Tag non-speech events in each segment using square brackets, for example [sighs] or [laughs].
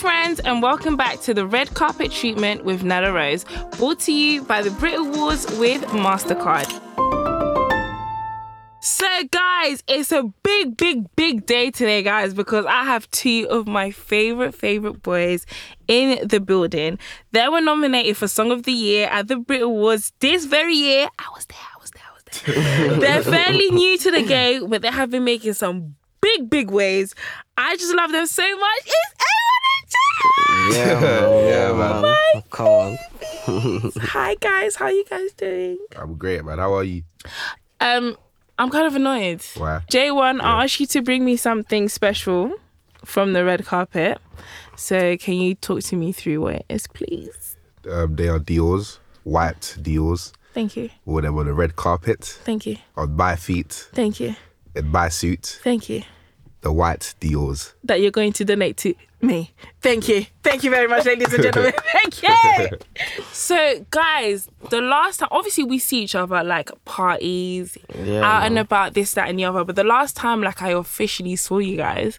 friends, and welcome back to the red carpet treatment with Nella Rose, brought to you by the Brit Awards with MasterCard. So, guys, it's a big, big, big day today, guys, because I have two of my favorite, favorite boys in the building. They were nominated for Song of the Year at the Brit Awards this very year. I was there, I was there, I was there. [laughs] They're fairly new to the game, but they have been making some big, big waves. I just love them so much. It's Yeah, man. Yeah, man. Come on. [laughs] Hi, guys. How you guys doing? I'm great, man. How are you? Um, I'm kind of annoyed. Why? J1, I asked you to bring me something special from the red carpet. So can you talk to me through what it is, please? Um, they are Dior's, white Dior's. Thank you. Wore them on the red carpet, Thank you. on my feet, Thank you. in my suit, Thank you. the white Dior's. That you're going to donate to me. Thank you. Thank you very much, ladies and gentlemen. [laughs] Thank you. So, guys, the last time, obviously, we see each other at like parties, Yeah, out and about this, that, and the other. But the last time, like, I officially saw you guys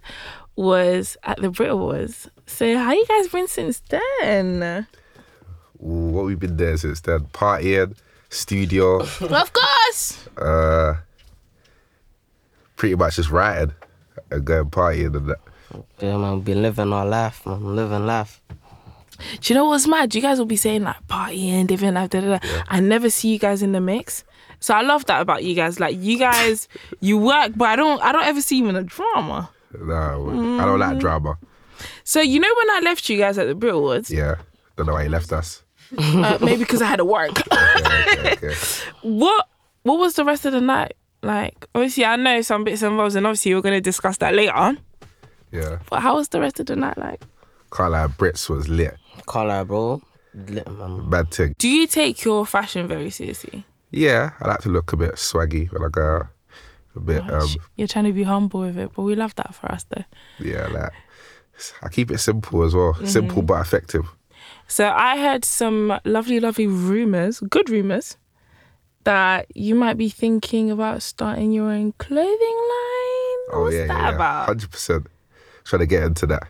was at the Brit Awards. So, how you guys been since then? Ooh, what we've been there since then? Partying, studio, of course. uh, pretty much just writing and going partying and that. Yeah, man. Been living our life, man. Living life. Do you know what's mad? You guys will be saying like partying, living life, da da da. I never see you guys in the mix. So I love that about you guys. Like you guys, [laughs] you work, but I don't. I don't ever see you in a drama. No, I don't like drama. So you know when I left you guys at the Brit Awards, Yeah, don't know why he left us. uh, maybe because I had to work. [laughs] Okay, okay, okay. what What was the rest of the night like? Obviously, I know some bits and bobs, and obviously we're gonna discuss that later. Yeah, But how was the rest of the night like? can't Brits was lit. Can't bro. Lit, man. Bad thing. Do you take your fashion very seriously? Yeah, I like to look a bit swaggy when I go out. A bit, um, You're trying to be humble with it, but we love that for us though. yeah, like I keep it simple as well. Mm-hmm. Simple but effective. So I heard some lovely, lovely rumors, good rumors, that you might be thinking about starting your own clothing line. Oh What's yeah, that yeah, yeah. about? Hundred percent. Trying to get into that.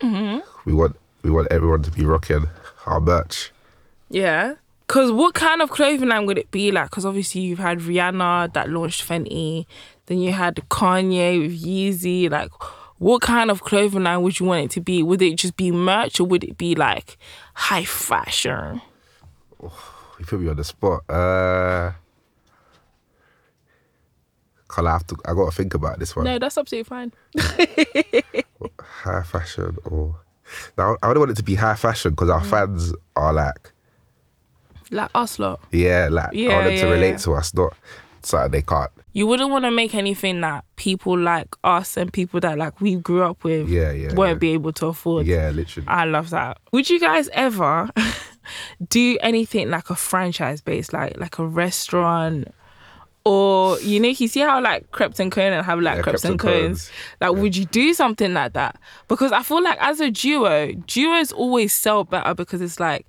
Mm-hmm. We want we want everyone to be rocking our merch. Yeah. Because what kind of clothing line would it be like? Because obviously you've had Rihanna that launched Fenty, then you had Kanye with Yeezy. Like, what kind of clothing line would you want it to be? Would it just be merch or would it be like high fashion? You put me on the spot. Uh, Cause I have to. I got to think about this one. No, that's absolutely fine. [laughs] High fashion or now I don't want it to be high fashion because our Mm. fans are like, Like us lot. yeah, like I Yeah, want them yeah, to relate yeah. to us, not something they can't. You wouldn't want to make anything that people like us and people that like we grew up with Yeah, yeah, won't yeah. be able to afford. Yeah, literally. I love that. Would you guys ever [laughs] do anything like a franchise based, like like a restaurant? Or you know, you see how like Krept and Konan have like Yeah, Krept and and Cones. Cones. Like, would you do something like that? Because I feel like as a duo, duos always sell better because it's like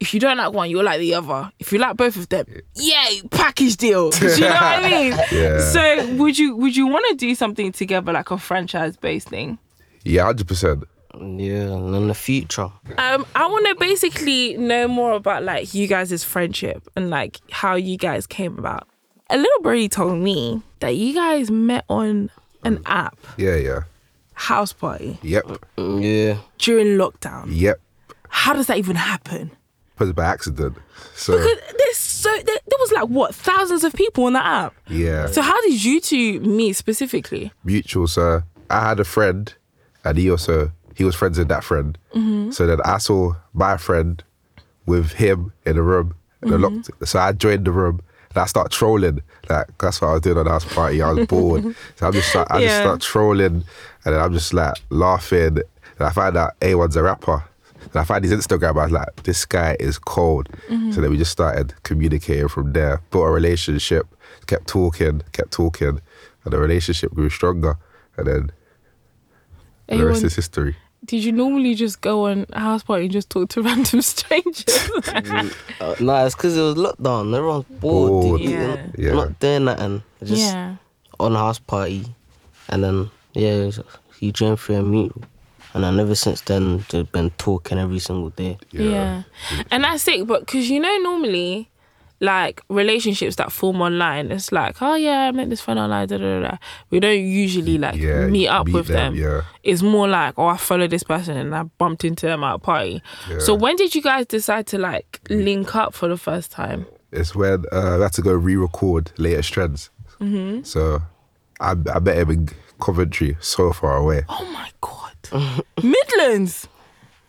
if you don't like one, you'll like the other. If you like both of them, yay, package deal. Do you know what I mean? [laughs] Yeah. So would you would you want to do something together like a franchise based thing? Yeah, hundred percent. Yeah, and in the future. Um, I want to basically know more about like you guys' friendship and like how you guys came about. A little birdie told me that you guys met on an app, Yeah, yeah. Houseparty, Yep, Mm, Yeah. during lockdown. yep. How does that even happen? Was by accident. So Because there's so there, there was like what thousands of people on that app. yeah, So how did you two meet specifically? mutual. So I had a friend, and he also he was friends with that friend. Mm-hmm. So then I saw my friend with him in the room. And Mm-hmm. I locked, so I joined the room. And I start trolling. Like that's what I was doing on the Houseparty. I was bored. so I'm just start, I just start trolling, and then I'm just like laughing. And I find out A1's a rapper. And I find his Instagram. I was like, this guy is cold. Mm-hmm. So then we just started communicating from there. Built a relationship. Kept talking. Kept talking, and the relationship grew stronger. And then the rest is history. Did you normally just go on a Houseparty and just talk to [laughs] random strangers? Uh, nah, it's because it was lockdown. Everyone's bored. Bored. You- Yeah. You're Yeah. not doing nothing. Just yeah. on a Houseparty. And then, yeah, he joined through a mutual. And then ever since then, they've been talking every single day. Yeah. And that's it. But because you know, normally, like relationships that form online, it's like, oh yeah, I met this friend online. Da, da, da, da. We don't usually like Yeah, meet up meet with them. them, yeah. It's more like, oh, I follow this person and I bumped into them at a party. Yeah. So when did you guys decide to like link up for the first time? It's when uh, I had to go re-record latest trends. Mm-hmm. So I, I met him in Coventry, so far away. Oh my god, [laughs] Midlands.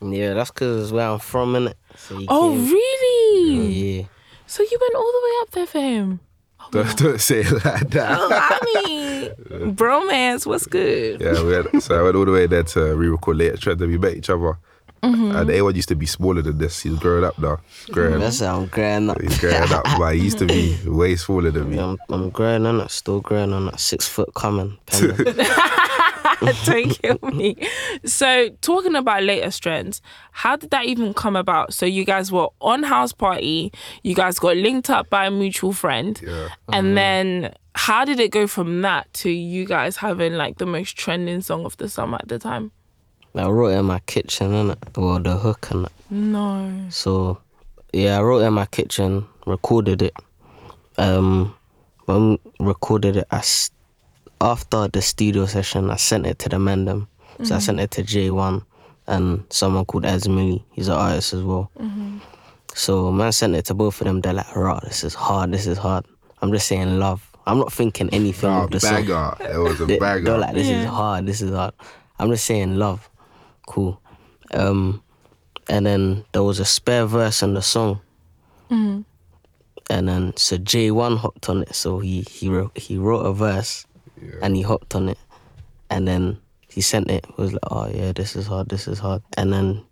Yeah, that's because where I'm from, innit? So Oh came- really? Yeah. So you went all the way up there for him? [laughs] Don't, don't say it like that. Oh, I mean, [laughs] bromance, what's good? Yeah, we had, so I went all the way there to re-record latest trends, and we met each other. Mm-hmm. And A1 used to be smaller than this. He's growing up now. Growing, That's how I'm growing up. he's growing up, but he used to be [laughs] way smaller than me. Yeah, I'm, I'm growing on it, still growing on that six foot coming. Pending. [laughs] Don't kill me. So, talking about latest trends, how did that even come about? So, you guys were on Houseparty, you guys got linked up by a mutual friend, Yeah. and then how did it go from that to you guys having like the most trending song of the summer at the time? I wrote it in my kitchen, innit? Well, the hook and that. No. So, yeah, I wrote it in my kitchen, recorded it. Um, when we recorded it, I s- after the studio session, I sent it to the man them. So I mm-hmm. sent it to J1 and someone called Esmili. He's an artist as well. Mm-hmm. So man sent it to both of them. They're like, "Raw, this is hard. This is hard." I'm just saying love. I'm not thinking anything Oh, of the song. banger. It was a [laughs] They, banger. they're like, this is hard, this is hard. I'm just saying love. Cool. Um, and then there was a spare verse in the song. Mm-hmm. And then so J1 hopped on it. So he he wrote, he wrote a verse and he hopped on it. And then he sent it. He was like, oh yeah, this is hard, this is hard. And then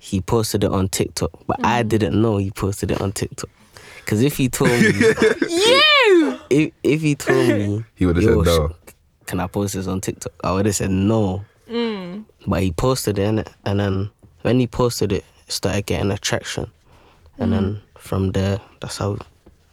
he posted it on TikTok. But I mm. didn't know he posted it on TikTok. Because if he told me, [laughs] You! if, if he told me, [laughs] He would've said no." Can I post this on TikTok? I would have said no. Mm. But he posted it, innit? and then when he posted it, it started getting attraction, and then mm. from there, that's how,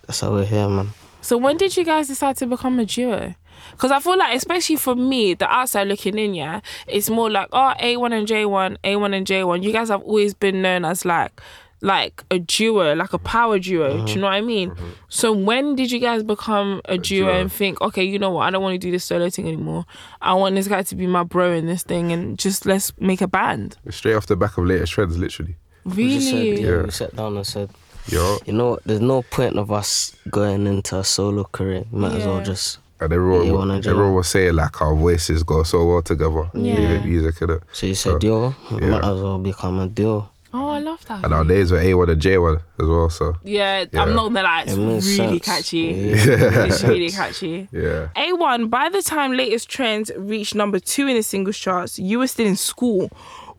that's how we're here, man. So when did you guys decide to become a duo? Because I feel like, especially for me, the outside looking in, yeah, it's more like, oh, A1 and J1, A1 and J1. You guys have always been known as like, like a duo, like a power duo. Do you uh-huh. know what I mean? Uh-huh. So when did you guys become a, duo, duo. and think, okay, you know what, I don't want to do this solo thing anymore. I want this guy to be my bro in this thing, and just let's make a band. Straight off the back of latest trends, literally. We just said, Really? yeah, Yeah. we sat down and said, Yo. you know what? There's no point of us going into a solo career. We might as well just. And everyone, Yeah, wanna everyone join. was saying like our voices go so well together. Yeah. Even music and it. So you said, yo, we yeah. might as well become a duo. Oh, I love that. And our days were A1 and J1 as well. So Yeah, Yeah. I'm not gonna lie, it's It really sense. catchy. Yeah. It's really [laughs] catchy. yeah. A1, by the time latest trends reached number two in the singles charts, you were still in school.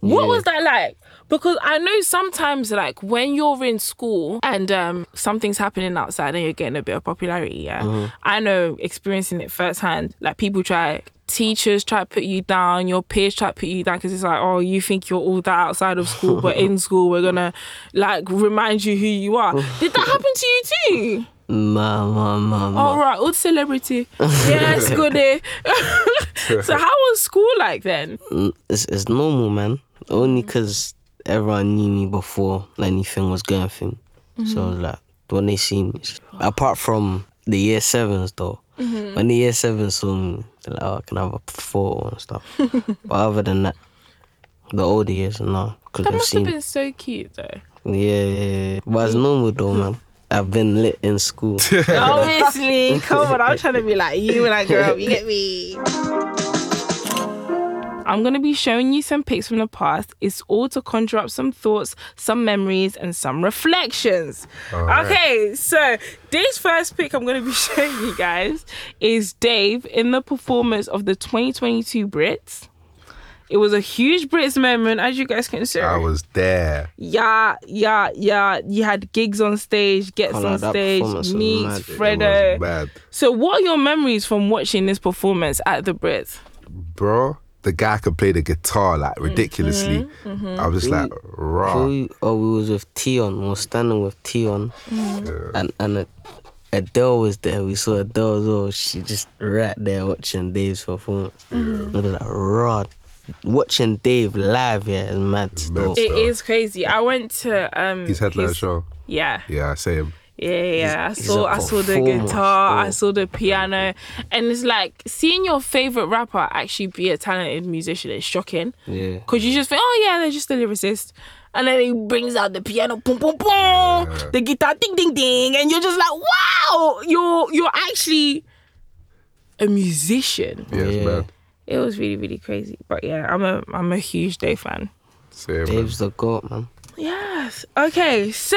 What Yeah. was that like? Because I know sometimes, like when you're in school and um, something's happening outside and you're getting a bit of popularity, yeah. Mm-hmm. I know experiencing it firsthand. Like people try, teachers try to put you down, your peers try to put you down because it's like, oh, you think you're all that outside of school, but in [laughs] school we're gonna like remind you who you are. Did that happen to you too? Ma, ma, ma, ma. All right, old celebrity. Yes, [laughs] good day. [laughs] so how was school like then? Mm, it's, it's normal, man. Only because everyone knew me before anything was going for me. So it was like, when they see me, apart from the year sevens though, mm-hmm. when the year sevens saw me, they're like, oh, I can have a photo and stuff. [laughs] but other than that, the older years, no. Because That they've must have seen. been so cute though. Yeah, yeah, yeah. But it's normal though, man. I've been lit in school. [laughs] Obviously, come on, I'm trying to be like you when I grow up. You get me? [laughs] I'm gonna be showing you some pics from the past. It's all to conjure up some thoughts, some memories, and some reflections. Alright. Okay, so this first pic I'm gonna be [laughs] showing you guys is Dave in the performance of the 2022 Brits. It was a huge Brits moment, as you guys can see. I was there. yeah, yeah, yeah. You had Giggs on stage, Ghetts Oh, on stage, Meekz mad. It It Fredo. was mad. So, what are your memories from watching this performance at the Brits? Bro, the guy could play the guitar like ridiculously. Mm-hmm, I was just like, raw. We- oh, we was with Tion. We was standing with Tion, and and uh, Adele was there. We saw Adele as well. She just right there watching Dave's performance. It was like, Rod, watching Dave live, yeah, is mad. It's It So- is crazy. I went to um His headline his- show. Yeah. Yeah, I say him. Yeah, yeah. I saw a I saw the performer guitar, I saw the piano, and it's like seeing your favorite rapper actually be a talented musician is shocking. Yeah. Cause you just think, oh yeah, they're just a lyricist, and then he brings out the piano, boom, boom, boom, the guitar, ding, ding, ding, and you're just like, wow, you're you're actually a musician. Yeah, it's Yeah. It was really, really crazy. But yeah, I'm a I'm a huge Dave fan. Say him. man. Dave's the goat, man. Yes. Okay, so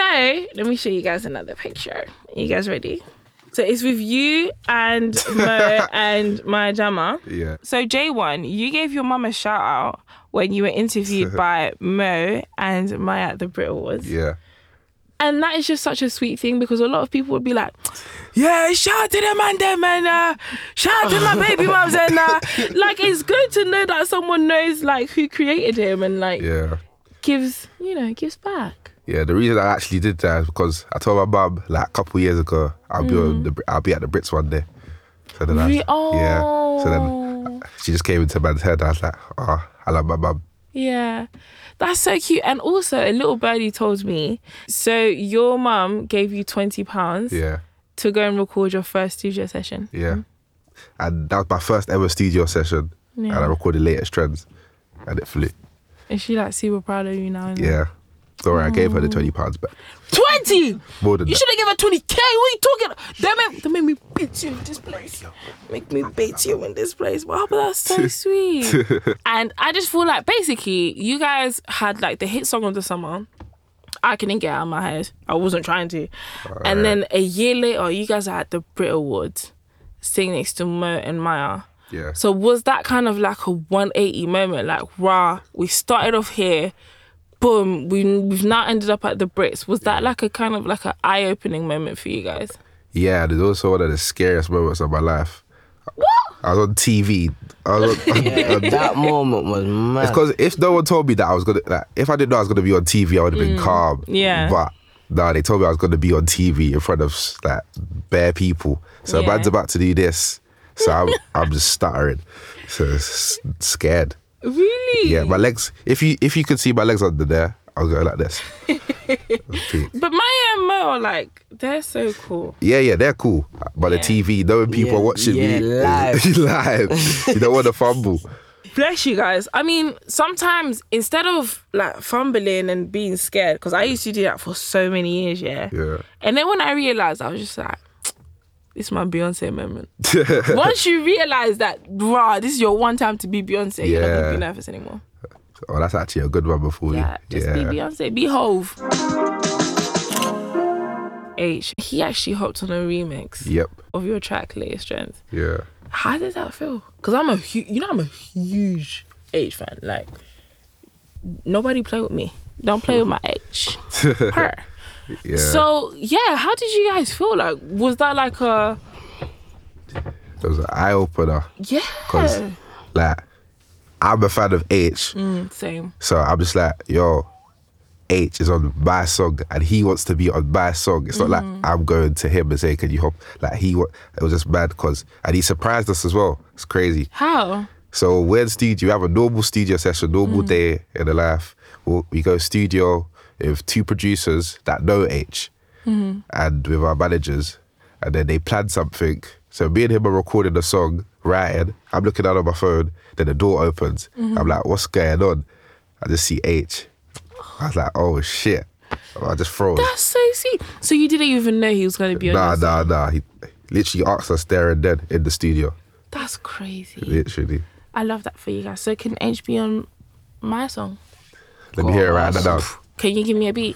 let me show you guys another picture. you guys ready? So it's with you and Mo [laughs] and Maya Jama. Yeah. So J1, you gave your mum a shout out when you were interviewed [laughs] by Mo and Maya at the Brit Awards. Yeah. And that is just such a sweet thing because a lot of people would be like, yeah, shout out to them and them and uh, shout out to my [laughs] baby mums and uh, like it's good to know that someone knows like who created him and like Yeah. Gives, you know, gives back. Yeah, the reason I actually did that is because I told my mum like a couple years ago I'll be on mm. the I'll be at the Brits one day. So then I Re- yeah. So then Oh. she just came into man's head. I was like, oh, I love my mum. Yeah. That's so cute. And also, a little birdie told me so your mum gave you £20 Yeah, to go and record your first studio session. yeah. And that was my first ever studio session, and I Yeah. recorded latest trends, and it flew. Is she like super proud of you now? Yeah. Don't worry, I gave her the mm. twenty pounds back. 20! More than You that. should have given her 20k. What are you talking? They made, they made me beat you in this place. Make me beat you in this place. Wow, but that's so [laughs] sweet. [laughs] and I just feel like basically you guys had like the hit song of the summer. I couldn't get out of my head. I wasn't trying to. And then a year later, you guys are at the Brit Awards, sitting next to Mo and Maya. Yeah. So was that kind of like a 180 moment? Like, rah, we started off here, boom, we, we've now ended up at the Brits. Was that like a kind of like an eye opening moment for you guys? Yeah, there's also one of the scariest moments of my life. What? I was on TV. I was on, [laughs] [laughs] Yeah, that moment was mad. It's because if no one told me that I was gonna, like, if I didn't know I was gonna be on TV, I would have been calm. Mm. yeah. But nah, they told me I was gonna be on TV in front of like bare people. So Yeah. man's about to do this, so I'm, I'm just stuttering, so s- scared. Really? Yeah, my legs. If you if you could see my legs under there, I'll go like this. [laughs] But my um, and Mo are like, they're so cool. yeah, yeah, they're cool. But Yeah. the TV, knowing people Yeah, are watching yeah, me [laughs] live. live, you don't want to fumble. Bless you guys. I mean, sometimes instead of like fumbling and being scared, because I used to do that for so many years, yeah. Yeah. And then when I realized, I was just like, this is my Beyonce moment. [laughs] Once you realize that, rah, this is your one time to be Beyonce, yeah. you're not gonna be nervous anymore. Oh, that's actually a good one before you. Yeah, you. just be Beyonce, be Hove. Aitch, he actually hopped on a remix Yep. of your track, Latest Trends. Yeah. How did that feel? Because I'm a, hu- you know, I'm a huge Aitch fan. Like, nobody play with me. Don't play with my Aitch. [laughs] Her. Yeah. So yeah, how did you guys feel? Like, was that like a it was an eye opener. yeah? Cause like I'm a fan of Aitch, Mm, same. so I'm just like, yo, Aitch is on my song and he wants to be on my song. It's not like I'm going to him and saying, "Can you hop?" Like he, wa- it was just mad because and he surprised us as well. It's crazy. How? So we're in studio. We have a normal studio session, normal day in the life. We'll, we go studio with two producers that know Aitch, mm-hmm. and with our managers, and then they plan something. So me and him are recording the song, writing. I'm looking out on my phone. Then the door opens. Mm-hmm. I'm like, "What's going on?" I just see Aitch. I was like, "Oh shit!" I just froze. That's so sweet. So you didn't even know he was going to be on Nah, your song? nah, nah. He literally asked us there and then in the studio. That's crazy. Literally. I love that for you guys. So can Aitch be on my song? Let me hear it right now. Can you give me a beat?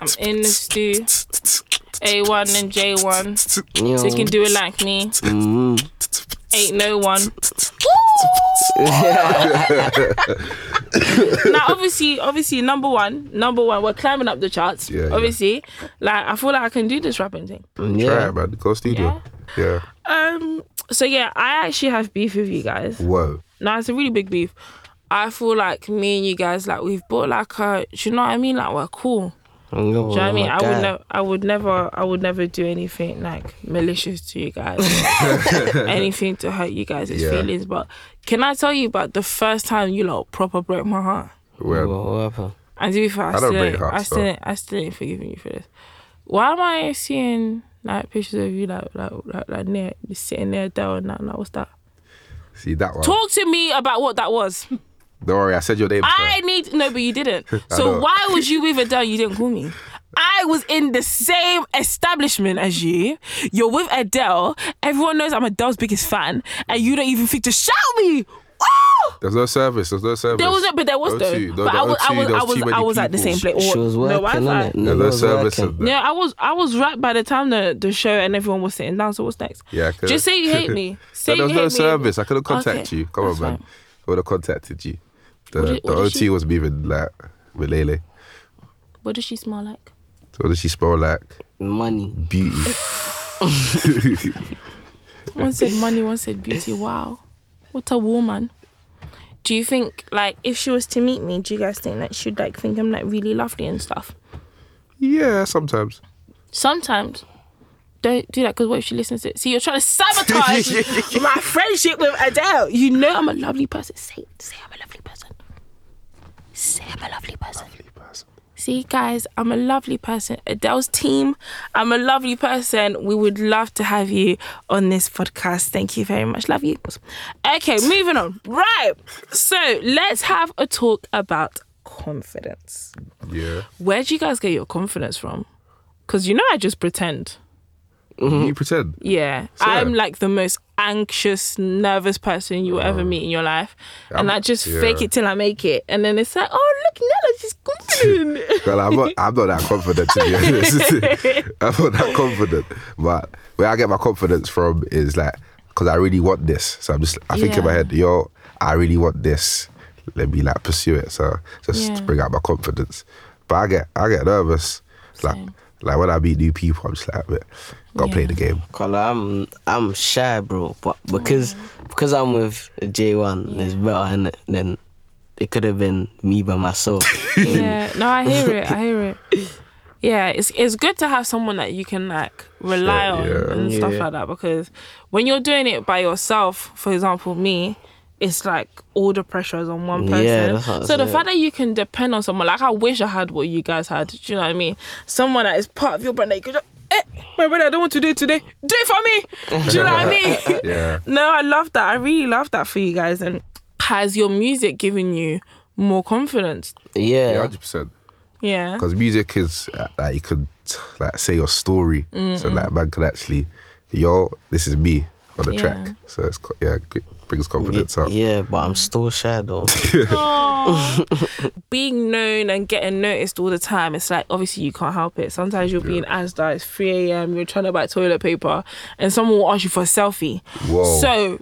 I'm in the stew. A1 and J1. Yo. They can do it like me. Mm. Ain't no one. now, obviously, obviously, number one, number one, we're climbing up the charts. Yeah, yeah. obviously, like I feel like I can do this rapping thing. Try Yeah. it, man. Go studio. Yeah. Um. So yeah, I actually have beef with you guys. Whoa. Now it's a really big beef. I feel like me and you guys, like we've bought like a, do you know what I mean? Like we're cool. You Do you know what I mean? I would never, I would never, I would never do anything like malicious to you guys, [laughs] anything to hurt you guys' Yeah. feelings. But can I tell you about the first time you lot proper broke my heart? Well, What happened? And to be fair, I, I don't break ain't- hearts, I still, though. ain't- I still ain't forgiving you for this. Why am I seeing like pictures of you like like like, like near sitting there Adele and that? Like, what's that? See that one. Talk to me about what that was. Don't worry, I said your name. I need no, but you didn't. [laughs] So why was you with Adele? You didn't call me. I was in the same establishment as you. You're with Adele. Everyone knows I'm Adele's biggest fan, and you don't even think to shout me. There's no service. There's no service. There was, no, but there was O2, though. no, but the I was, I O2, was, there I was was, too I was at the same place. She was no working, Wi-Fi. innit? There's no was service. working. Yeah, I was, I was right by the time the the show and everyone was sitting down. So what's next? Yeah, 'cause- Just say you hate me. [laughs] Say But there you was no hate me. service. I could have contacted Okay, you. Come on, that's man. fine. I would have contacted you. The did- the OT she- was moving like with Lele. What does she smell like? So what does she smell like? Money. Beauty. [laughs] One said money, one said beauty. Wow, what a woman. Do you think like if she was to meet me, do you guys think that she'd like think I'm like really lovely and stuff? yeah, sometimes. Sometimes. Don't do that because what if she listens to it? See, you're trying to sabotage [laughs] my friendship with Adele. You know I'm a lovely person. Say, say I'm a lovely person. Say I'm a lovely person. See, guys, I'm a lovely person. Adele's team, I'm a lovely person. We would love to have you on this podcast. Thank you very much. Love you. Okay, moving on. Right. So let's have a talk about confidence. Yeah. Where do you guys get your confidence from? Because you know, I just pretend. Mm-hmm. You pretend. Yeah, I'm like the most anxious, nervous person you will ever mm. meet in your life, and I'm- I just yeah. fake it till I make it, and then it's like, oh look, Nella, she's confident. [laughs] Well, I'm not, I'm not that confident to be honest. [laughs] I'm not that confident. But where I get my confidence from is like, because I really want this. So I'm just, I think in my head, yo, I really want this. Let me like pursue it. So just Yeah. bring out my confidence. But I get, I get nervous. Same. like when I meet new people, I'm just like, gotta play the game. Cause I'm I'm shy, bro. But because because I'm with J One, it's better innit? than it could have been me by myself. [laughs] yeah, no, I hear it. I hear it. Yeah, it's it's good to have someone that you can like rely Yeah, on yeah. and stuff like that because when you're doing it by yourself, for example, me, it's like all the pressure is on one person. Yeah, that's what I so the said. fact that you can depend on someone, like I wish I had what you guys had. Do you know what I mean? Someone that is part of your brand that you could just, eh, my brother, I don't want to do it today. Do it for me. Do you know what I mean? [laughs] Yeah. [laughs] No, I love that. I really love that for you guys. And has your music given you more confidence? Yeah, yeah. 100%. Yeah. Because music is uh, like you could like say your story, so like man can actually, yo, this is me on the Yeah. track. So it's co- yeah, g- brings confidence up. Yeah, but I'm still shy though. [laughs] [laughs] Being known and getting noticed all the time, it's like obviously you can't help it. Sometimes you'll be in Asda, it's 3 a.m., you're trying to buy toilet paper, and someone will ask you for a selfie. Whoa. So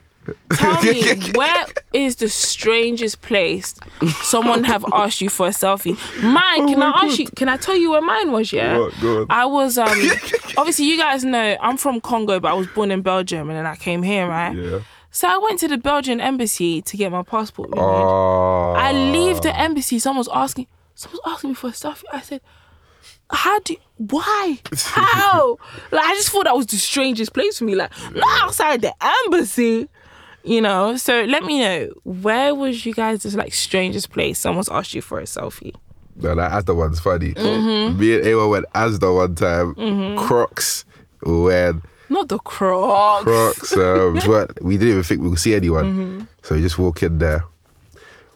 tell me, [laughs] where is the strangest place someone have asked you for a selfie? Mine, can I ask you? Can I tell you where mine was? Yeah, Go on, go on. I was um. obviously, you guys know I'm from Congo, but I was born in Belgium, and then I came here, right? Yeah. So I went to the Belgian embassy to get my passport renewed. Oh. I leave the embassy. Someone's asking. Someone's asking me for a selfie. I said, "How do? Why? How? [laughs] like I just thought that was the strangest place for me. Like not outside the embassy, you know. So let me know where was you guys' like strangest place? Someone's asked you for a selfie. No, that Asda one's funny. Mm-hmm. Me and Awa went Asda one time. Crocs. When Not the Crocs. Crocs. Um, [laughs] but we didn't even think we would see anyone. Mm-hmm. So we just walk in there.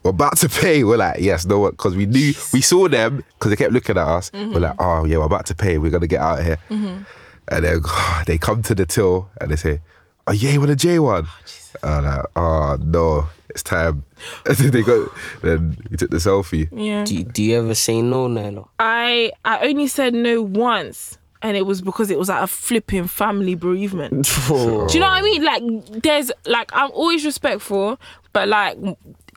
We're about to pay. We're like, yes, no one, because we knew we saw them because they kept looking at us. Mm-hmm. We're like, oh yeah, we're about to pay. We're gonna get out of here. And then [sighs] they come to the till and they say, "Oh yeah, you want a J one?" And I'm like, oh no, it's time. [laughs] And then they go. Then we took the selfie. Yeah. do, do you ever say no, Nana? I I only said no once, and it was because it was like a flipping family bereavement. [laughs] Oh, Do you know what I mean? Like, there's like I'm always respectful, but like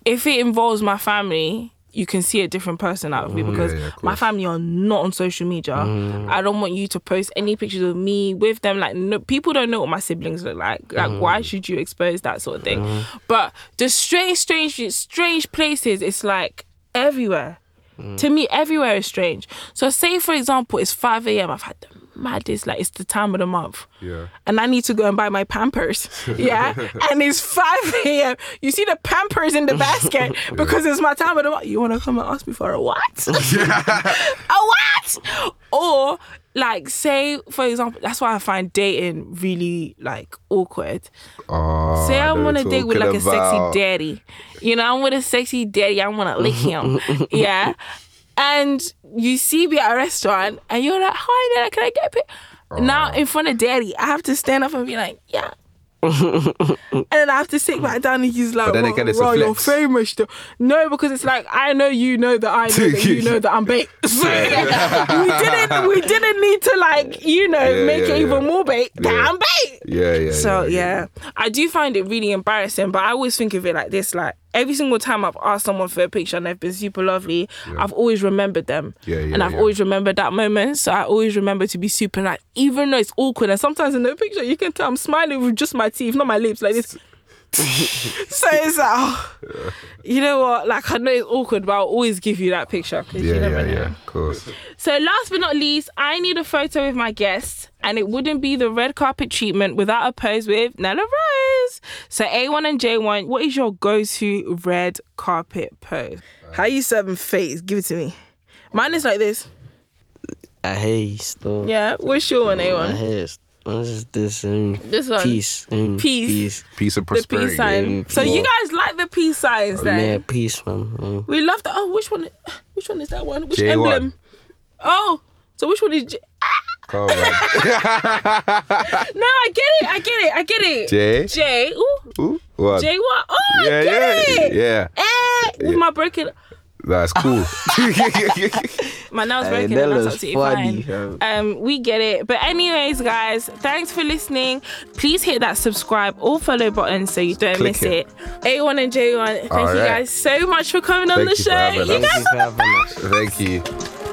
if it involves my family, you can see a different person out of me because yeah, of my family are not on social media. I don't want you to post any pictures of me with them. Like, no, people don't know what my siblings look like. Like, why should you expose that sort of thing? But the strange, strange, strange places, it's like everywhere. To me, everywhere is strange. So, say for example, it's 5 a.m. I've had the maddest, like it's the time of the month. Yeah. And I need to go and buy my Pampers. [laughs] Yeah. and it's 5 a.m. You see the Pampers in the [laughs] basket because it's my time of the month. You want to come and ask me for a what? [laughs] a what? Or, like, say, for example, that's why I find dating really, like, awkward. Oh, Say I I'm know on a what date with like a sexy daddy. You know, I'm with a sexy daddy. I want to lick him. yeah. And you see me at a restaurant and you're like, hi, Dad, can I get a pic? Now, in front of daddy, I have to stand up and be like, yeah. [laughs] and then I have to sit back down and he's like, But then again, it's a Ro, you're flex." famous still. No, because it's like, I know you know that I [laughs] know that you know that I'm bait. [laughs] So we didn't we didn't need to like, you know, Yeah, make yeah, it even more bait. that I'm bait. Yeah, yeah. So yeah, I do find it really embarrassing, but I always think of it like this: like every single time I've asked someone for a picture and they've been super lovely, I've always remembered them, Yeah, yeah, and I've yeah. always remembered that moment. So I always remember to be super like, even though it's awkward, and sometimes in the picture you can tell I'm smiling with just my teeth, not my lips, like this. [laughs] so it's like, oh, you know what? Like I know it's awkward, but I'll always give you that picture. 'cause you Yeah, never yeah, know. yeah. Of course. So last but not least, I need a photo with my guests, and it wouldn't be the red carpet treatment without a pose with Nella Rose. So A1 and J1, what is your go-to red carpet pose? How you serving face? Give it to me. Mine is like this. I hate you still. Yeah. What's your one, I A1? hate What is this? Um, This one. Peace. Um, Peace. Peace. Peace and The peace sign. Mm, So you guys like the peace signs then? Yeah, peace, man. Mm. We love that. Oh, which one? Which one is that one? Which J1. emblem? Oh, so which one is? J- Come on, man. [laughs] no, I get it. I get it. I get it. J. J. Ooh. Ooh, what? J what? Oh, I get yeah, it. yeah. Eh, with my broken. That's cool. [laughs] [laughs] My nails Hey, broken. that and that's looks absolutely funny, fine. fam. Um, we get it. But anyways, guys, thanks for listening. Please hit that subscribe or follow button so you don't Click miss it. it. A1 and J1, thank All you right. guys so much for coming on the you show. having You guys Thank you for having us. Thank you.